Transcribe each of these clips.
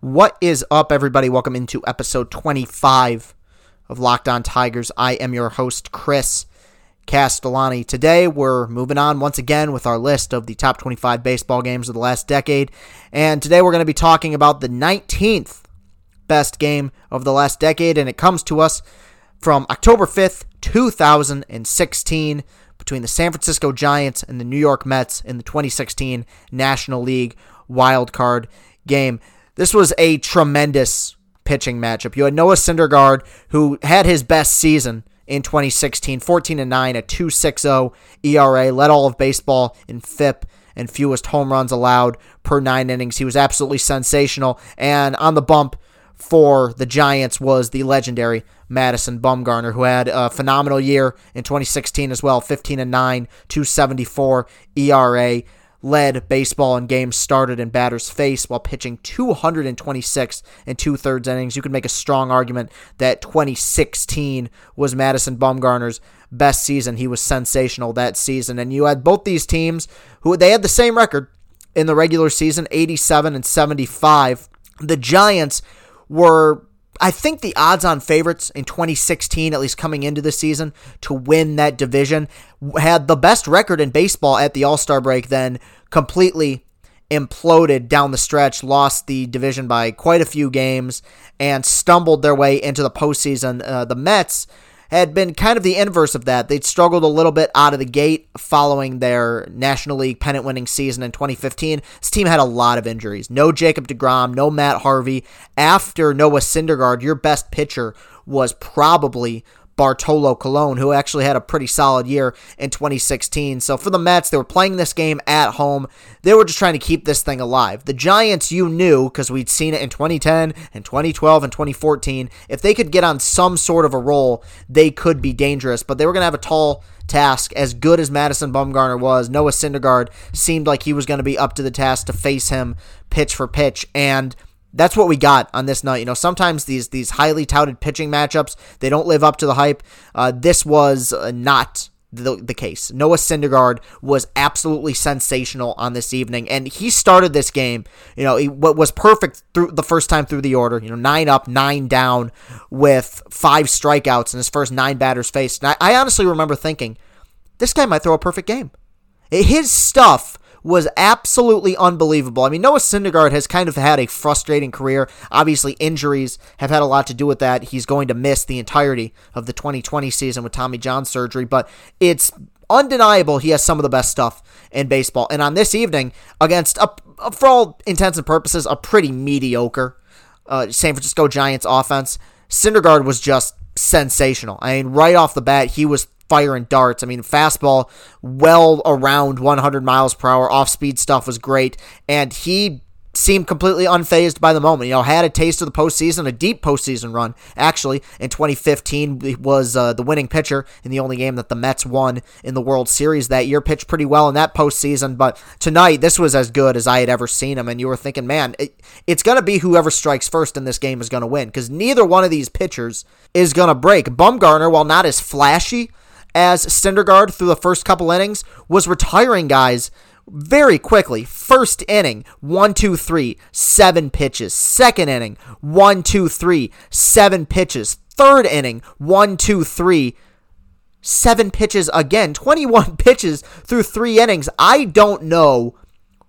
What is up, everybody? Welcome into episode 25 of Locked On Tigers. I am your host, Chris Castellani. Today, we're moving on once again with our list of the top 25 baseball games of the last decade. And today, we're going to be talking about the 19th best game of the last decade, and it comes to us from October 5th, 2016, between the San Francisco Giants and the New York Mets in the 2016 National League wild card game. This was a tremendous pitching matchup. You had Noah Syndergaard, who had his best season in 2016, 14 and 9, a 2.60 ERA, led all of baseball in FIP and fewest home runs allowed per nine innings. He was absolutely sensational. And on the bump for the Giants was the legendary Madison Bumgarner, who had a phenomenal year in 2016 as well, 15 and 9, 274 ERA led baseball in games started in batters' face while pitching 226 and two thirds innings. You could make a strong argument that 2016 was Madison Bumgarner's best season. He was sensational that season. And you had both these teams who they had the same record in the regular season 87 and 75. The Giants were I think the odds on favorites in 2016, at least coming into the season, to win that division, had the best record in baseball at the All Star break, then completely imploded down the stretch, lost the division by quite a few games, and stumbled their way into the postseason. Uh, the Mets had been kind of the inverse of that. They'd struggled a little bit out of the gate following their National League pennant winning season in 2015. This team had a lot of injuries. No Jacob DeGrom, no Matt Harvey. After Noah Syndergaard, your best pitcher was probably Bartolo Colon, who actually had a pretty solid year in 2016. So for the Mets, they were playing this game at home. They were just trying to keep this thing alive. The Giants, you knew, because we'd seen it in 2010 and 2012 and 2014, if they could get on some sort of a roll, they could be dangerous. But they were going to have a tall task. As good as Madison Bumgarner was, Noah Syndergaard seemed like he was going to be up to the task to face him pitch for pitch. And that's what we got on this night. You know, sometimes these these highly touted pitching matchups they don't live up to the hype. Uh, this was uh, not the, the case. Noah Syndergaard was absolutely sensational on this evening, and he started this game. You know, he was perfect through the first time through the order. You know, nine up, nine down, with five strikeouts in his first nine batters faced. And I, I honestly remember thinking, this guy might throw a perfect game. His stuff was absolutely unbelievable. I mean, Noah Syndergaard has kind of had a frustrating career. Obviously, injuries have had a lot to do with that. He's going to miss the entirety of the 2020 season with Tommy John surgery, but it's undeniable he has some of the best stuff in baseball. And on this evening, against, a, for all intents and purposes, a pretty mediocre uh, San Francisco Giants offense, Syndergaard was just sensational. I mean, right off the bat, he was firing darts. I mean, fastball well around 100 miles per hour. Off speed stuff was great. And he seemed completely unfazed by the moment. You know, had a taste of the postseason, a deep postseason run, actually. In 2015, he was uh, the winning pitcher in the only game that the Mets won in the World Series that year. Pitched pretty well in that postseason, but tonight, this was as good as I had ever seen him. And you were thinking, man, it, it's going to be whoever strikes first in this game is going to win because neither one of these pitchers is going to break. Bumgarner, while not as flashy as Syndergaard through the first couple innings was retiring guys very quickly. First inning, one, two, three, seven pitches. Second inning, one, two, three, seven pitches. Third inning, one, two, three, seven pitches again. 21 pitches through three innings. I don't know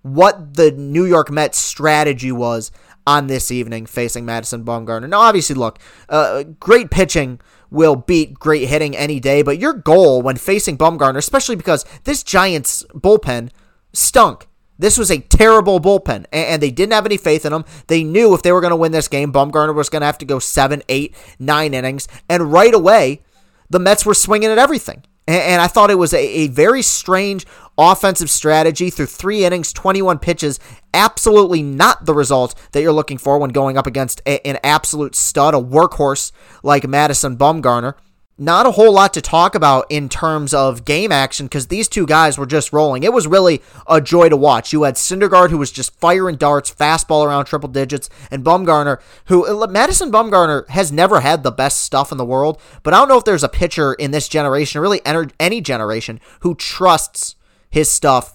what the New York Mets strategy was on this evening facing Madison Bumgarner. Now, obviously, look, uh, great pitching will beat great hitting any day, but your goal when facing Bumgarner, especially because this Giants bullpen stunk. This was a terrible bullpen, and they didn't have any faith in him. They knew if they were going to win this game, Bumgarner was going to have to go seven, eight, nine innings, and right away, the Mets were swinging at everything. And I thought it was a, a very strange offensive strategy through three innings, 21 pitches. Absolutely not the result that you're looking for when going up against a, an absolute stud, a workhorse like Madison Bumgarner not a whole lot to talk about in terms of game action because these two guys were just rolling. It was really a joy to watch. You had Syndergaard, who was just firing darts, fastball around triple digits, and Bumgarner, who uh, Madison Bumgarner has never had the best stuff in the world, but I don't know if there's a pitcher in this generation, really any generation, who trusts his stuff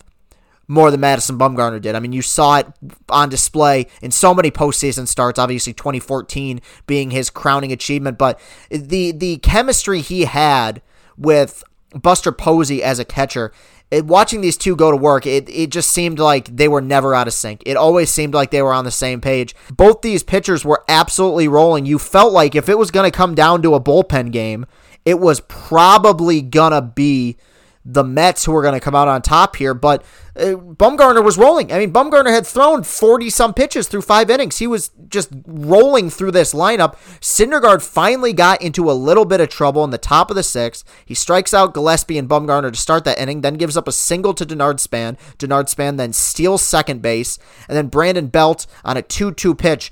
more than Madison Bumgarner did. I mean, you saw it on display in so many postseason starts. Obviously, 2014 being his crowning achievement, but the the chemistry he had with Buster Posey as a catcher. It, watching these two go to work, it, it just seemed like they were never out of sync. It always seemed like they were on the same page. Both these pitchers were absolutely rolling. You felt like if it was going to come down to a bullpen game, it was probably going to be the Mets who are going to come out on top here, but uh, Bumgarner was rolling. I mean, Bumgarner had thrown 40 some pitches through five innings. He was just rolling through this lineup. Syndergaard finally got into a little bit of trouble in the top of the sixth. He strikes out Gillaspie and Bumgarner to start that inning, then gives up a single to Denard Span. Denard Span then steals second base, and then Brandon Belt on a 2 2 pitch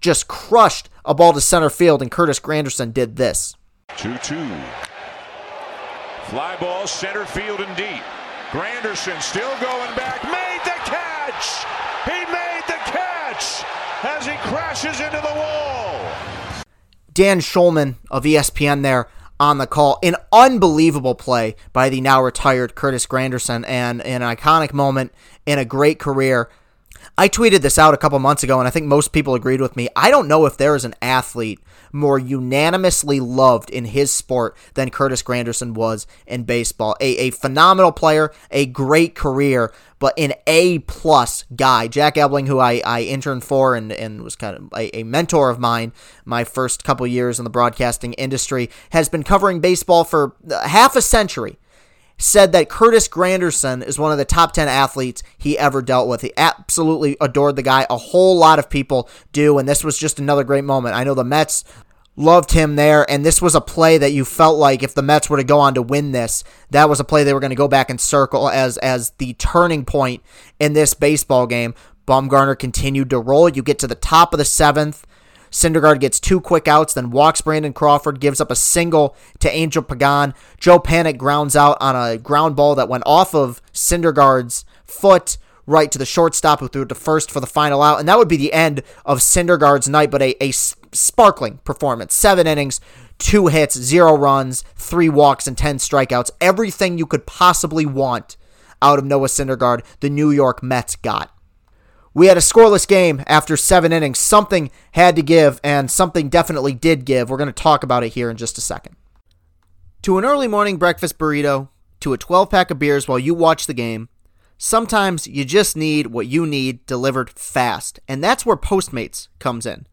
just crushed a ball to center field, and Curtis Granderson did this. 2 2. Fly ball center field and deep. Granderson still going back. Made the catch! He made the catch as he crashes into the wall. Dan Shulman of ESPN there on the call. An unbelievable play by the now retired Curtis Granderson and an iconic moment in a great career. I tweeted this out a couple months ago, and I think most people agreed with me. I don't know if there is an athlete more unanimously loved in his sport than Curtis Granderson was in baseball. A, a phenomenal player, a great career, but an A plus guy. Jack Ebling, who I, I interned for and, and was kind of a, a mentor of mine my first couple years in the broadcasting industry, has been covering baseball for half a century said that Curtis Granderson is one of the top 10 athletes he ever dealt with. He absolutely adored the guy. A whole lot of people do, and this was just another great moment. I know the Mets loved him there, and this was a play that you felt like if the Mets were to go on to win this, that was a play they were going to go back and circle as as the turning point in this baseball game. Bumgarner continued to roll. You get to the top of the seventh. Syndergaard gets two quick outs, then walks Brandon Crawford, gives up a single to Angel Pagan. Joe Panik grounds out on a ground ball that went off of Syndergaard's foot right to the shortstop who threw it to first for the final out. And that would be the end of Syndergaard's night, but a, a sparkling performance. Seven innings, two hits, zero runs, three walks, and 10 strikeouts. Everything you could possibly want out of Noah Syndergaard, the New York Mets got. We had a scoreless game after seven innings. Something had to give, and something definitely did give. We're going to talk about it here in just a second. To an early morning breakfast burrito, to a 12 pack of beers while you watch the game, sometimes you just need what you need delivered fast, and that's where Postmates comes in.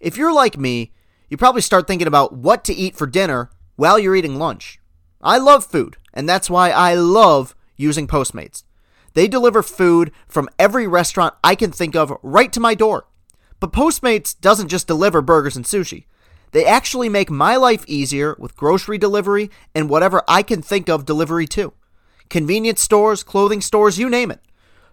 If you're like me, you probably start thinking about what to eat for dinner while you're eating lunch. I love food, and that's why I love using Postmates. They deliver food from every restaurant I can think of right to my door. But Postmates doesn't just deliver burgers and sushi. They actually make my life easier with grocery delivery and whatever I can think of delivery too. Convenience stores, clothing stores, you name it.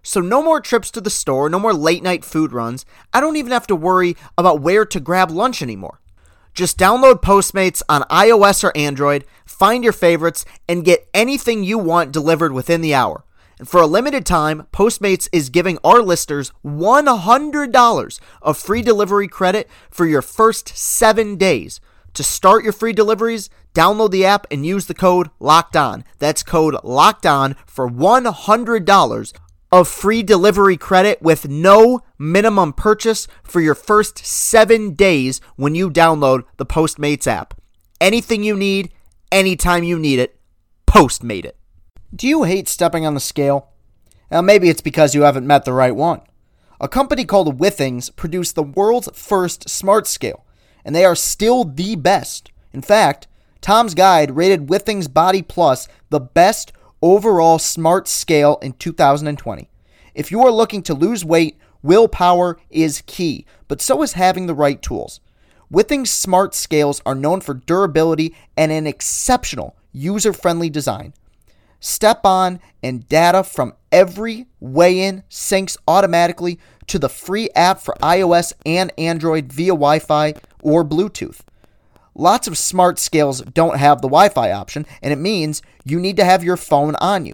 So, no more trips to the store, no more late night food runs. I don't even have to worry about where to grab lunch anymore. Just download Postmates on iOS or Android, find your favorites, and get anything you want delivered within the hour. And for a limited time, Postmates is giving our listeners $100 of free delivery credit for your first seven days. To start your free deliveries, download the app and use the code LOCKED ON. That's code LOCKED ON for $100 of free delivery credit with no minimum purchase for your first seven days when you download the Postmates app. Anything you need, anytime you need it, Postmate it. Do you hate stepping on the scale? Now, maybe it's because you haven't met the right one. A company called Withings produced the world's first smart scale, and they are still the best. In fact, Tom's Guide rated Withings Body Plus the best overall smart scale in 2020. If you are looking to lose weight, willpower is key, but so is having the right tools. Withings smart scales are known for durability and an exceptional user friendly design. Step on and data from every weigh in syncs automatically to the free app for iOS and Android via Wi Fi or Bluetooth. Lots of smart scales don't have the Wi Fi option, and it means you need to have your phone on you.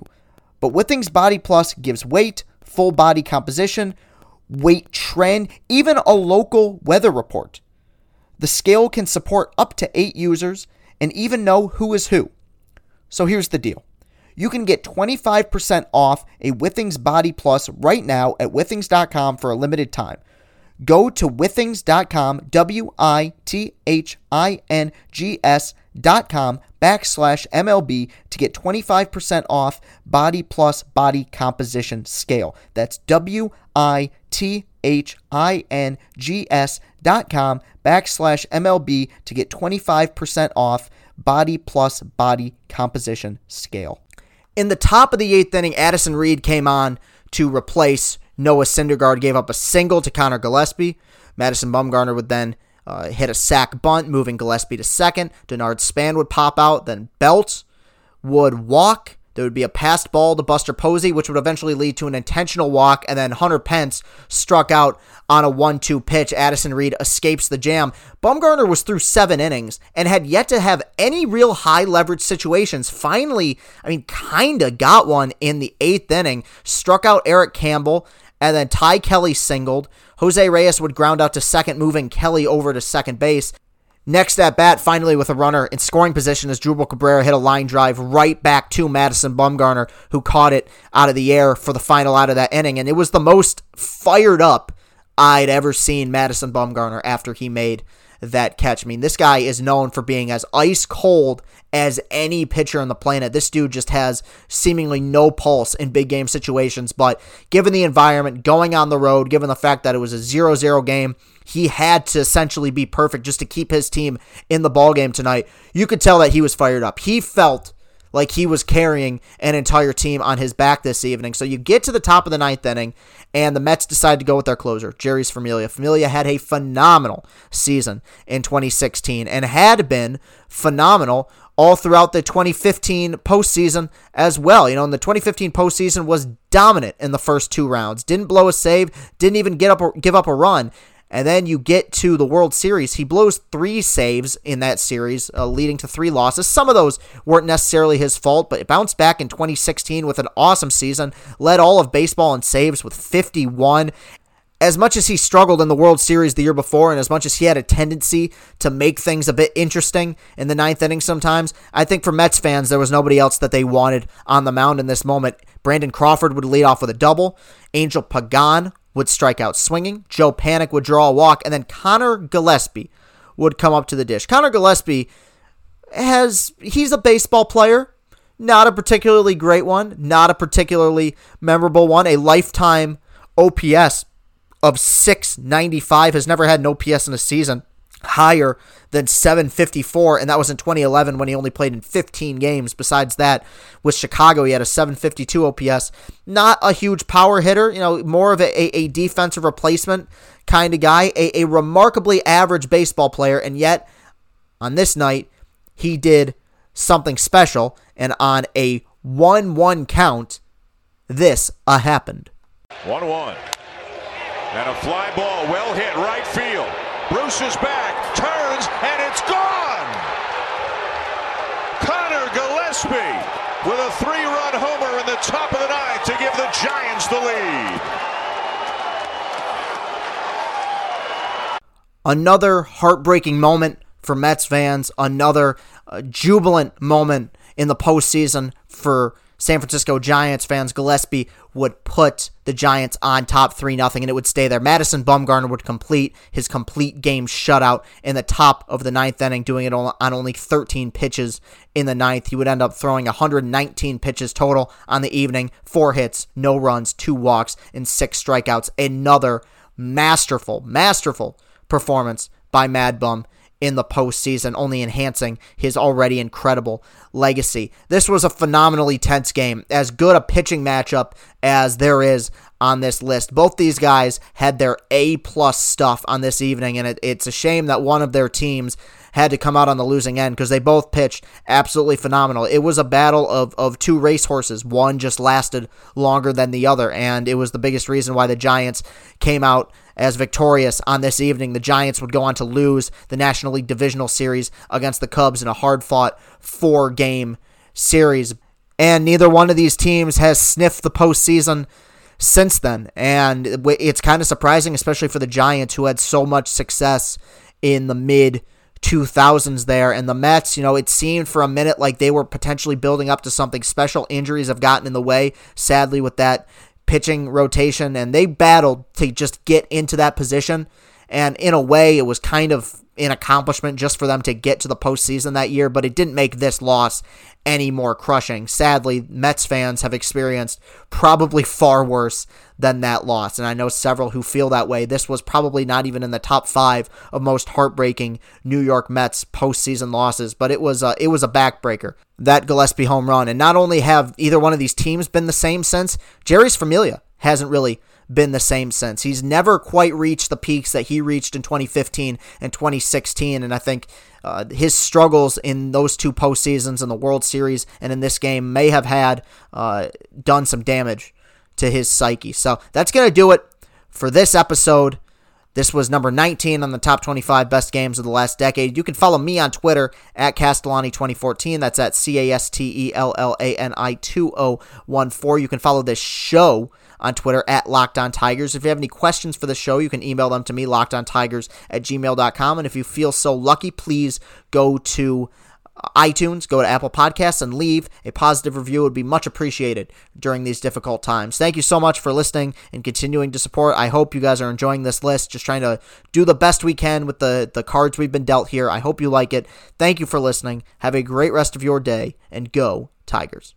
But Withings Body Plus gives weight, full body composition, weight trend, even a local weather report. The scale can support up to eight users and even know who is who. So here's the deal You can get 25% off a Withings Body Plus right now at withings.com for a limited time. Go to withings.com, W I T H I N G S.com backslash MLB to get 25% off Body Plus Body Composition Scale. That's W I T H I N G S.com backslash MLB to get 25% off Body Plus Body Composition Scale. In the top of the eighth inning, Addison Reed came on to replace Noah Syndergaard, gave up a single to Conor Gillaspie. Madison Bumgarner would then uh, hit a sac bunt, moving Gillaspie to second. Denard Span would pop out. Then Belt would walk. There would be a passed ball to Buster Posey, which would eventually lead to an intentional walk, and then Hunter Pence struck out on a 1 2 pitch. Addison Reed escapes the jam. Bumgarner was through seven innings and had yet to have any real high leverage situations. Finally, I mean, kinda got one in the eighth inning, struck out Eric Campbell, and then Ty Kelly singled. Jose Reyes would ground out to second, moving Kelly over to second base. Next at bat, finally with a runner in scoring position as Asdrubal Cabrera hit a line drive right back to Madison Bumgarner, who caught it out of the air for the final out of that inning. And it was the most fired up I'd ever seen Madison Bumgarner after he made that catch. I mean, this guy is known for being as ice cold as any pitcher on the planet. This dude just has seemingly no pulse in big game situations, but given the environment, going on the road, given the fact that it was a 0 0 game, he had to essentially be perfect just to keep his team in the ball game tonight. You could tell that he was fired up. He felt like he was carrying an entire team on his back this evening. So you get to the top of the ninth inning, and the Mets decide to go with their closer, Jeurys Familia. Familia had a phenomenal season in 2016 and had been phenomenal all throughout the 2015 postseason as well. You know, in the 2015 postseason was dominant in the first two rounds. Didn't blow a save, didn't even get up or give up a run. And then you get to the World Series. He blows three saves in that series, uh, leading to three losses. Some of those weren't necessarily his fault, but it bounced back in 2016 with an awesome season. Led all of baseball in saves with 51 as much as he struggled in the World Series the year before, and as much as he had a tendency to make things a bit interesting in the ninth inning sometimes, I think for Mets fans, there was nobody else that they wanted on the mound in this moment. Brandon Crawford would lead off with a double. Angel Pagan would strike out swinging. Joe Panik would draw a walk, and then Conor Gillaspie would come up to the dish. Conor Gillaspie has he's a baseball player, not a particularly great one, not a particularly memorable one, a lifetime OPS of 695 has never had an OPS in a season higher than 754 and that was in 2011 when he only played in 15 games. Besides that with chicago he had a 752 ops not a huge power hitter you know more of a, a defensive replacement kind of guy a, a remarkably average baseball player and yet on this night he did something special and on a 1-1 count this happened. 1-1 and a fly ball well hit right field. Is back, turns, and it's gone! Conor Gillaspie with a three-run homer in the top of the ninth to give the Giants the lead. Another heartbreaking moment for Mets fans. Another uh, jubilant moment in the postseason for San Francisco Giants fans, Gillaspie would put the Giants on top 3 0, and it would stay there. Madison Bumgarner would complete his complete game shutout in the top of the ninth inning, doing it on only 13 pitches in the ninth. He would end up throwing 119 pitches total on the evening, four hits, no runs, two walks, and six strikeouts. Another masterful, masterful performance by Mad Bum in the postseason, only enhancing his already incredible legacy. This was a phenomenally tense game, as good a pitching matchup as there is on this list. Both these guys had their A plus stuff on this evening, and it, it's a shame that one of their teams had to come out on the losing end because they both pitched absolutely phenomenal. It was a battle of, of two racehorses. One just lasted longer than the other, and it was the biggest reason why the Giants came out as victorious on this evening. The Giants would go on to lose the National League Divisional Series against the Cubs in a hard fought four game series. And neither one of these teams has sniffed the postseason since then. And it's kind of surprising, especially for the Giants, who had so much success in the mid 2000s there. And the Mets, you know, it seemed for a minute like they were potentially building up to something special. Injuries have gotten in the way, sadly, with that pitching rotation, and they battled to just get into that position. And in a way, it was kind of an accomplishment just for them to get to the postseason that year, but it didn't make this loss any more crushing. Sadly, Mets fans have experienced probably far worse than that loss, and I know several who feel that way. This was probably not even in the top five of most heartbreaking New York Mets postseason losses, but it was a, it was a backbreaker. That Gillaspie home run, and not only have either one of these teams been the same since, Jeurys Familia hasn't really been the same since. He's never quite reached the peaks that he reached in 2015 and 2016. And I think uh, his struggles in those two postseasons in the World Series and in this game may have had uh, done some damage to his psyche. So that's going to do it for this episode. This was number 19 on the top 25 best games of the last decade. You can follow me on Twitter at Castellani2014. That's at C A S T E L L A N I 2014. You can follow this show on Twitter at Locked On Tigers. If you have any questions for the show, you can email them to me, lockedontigers at gmail.com. And if you feel so lucky, please go to iTunes, go to Apple Podcasts, and leave a positive review. Would be much appreciated during these difficult times. Thank you so much for listening and continuing to support. I hope you guys are enjoying this list. Just trying to do the best we can with the, the cards we've been dealt here. I hope you like it. Thank you for listening. Have a great rest of your day, and go, Tigers.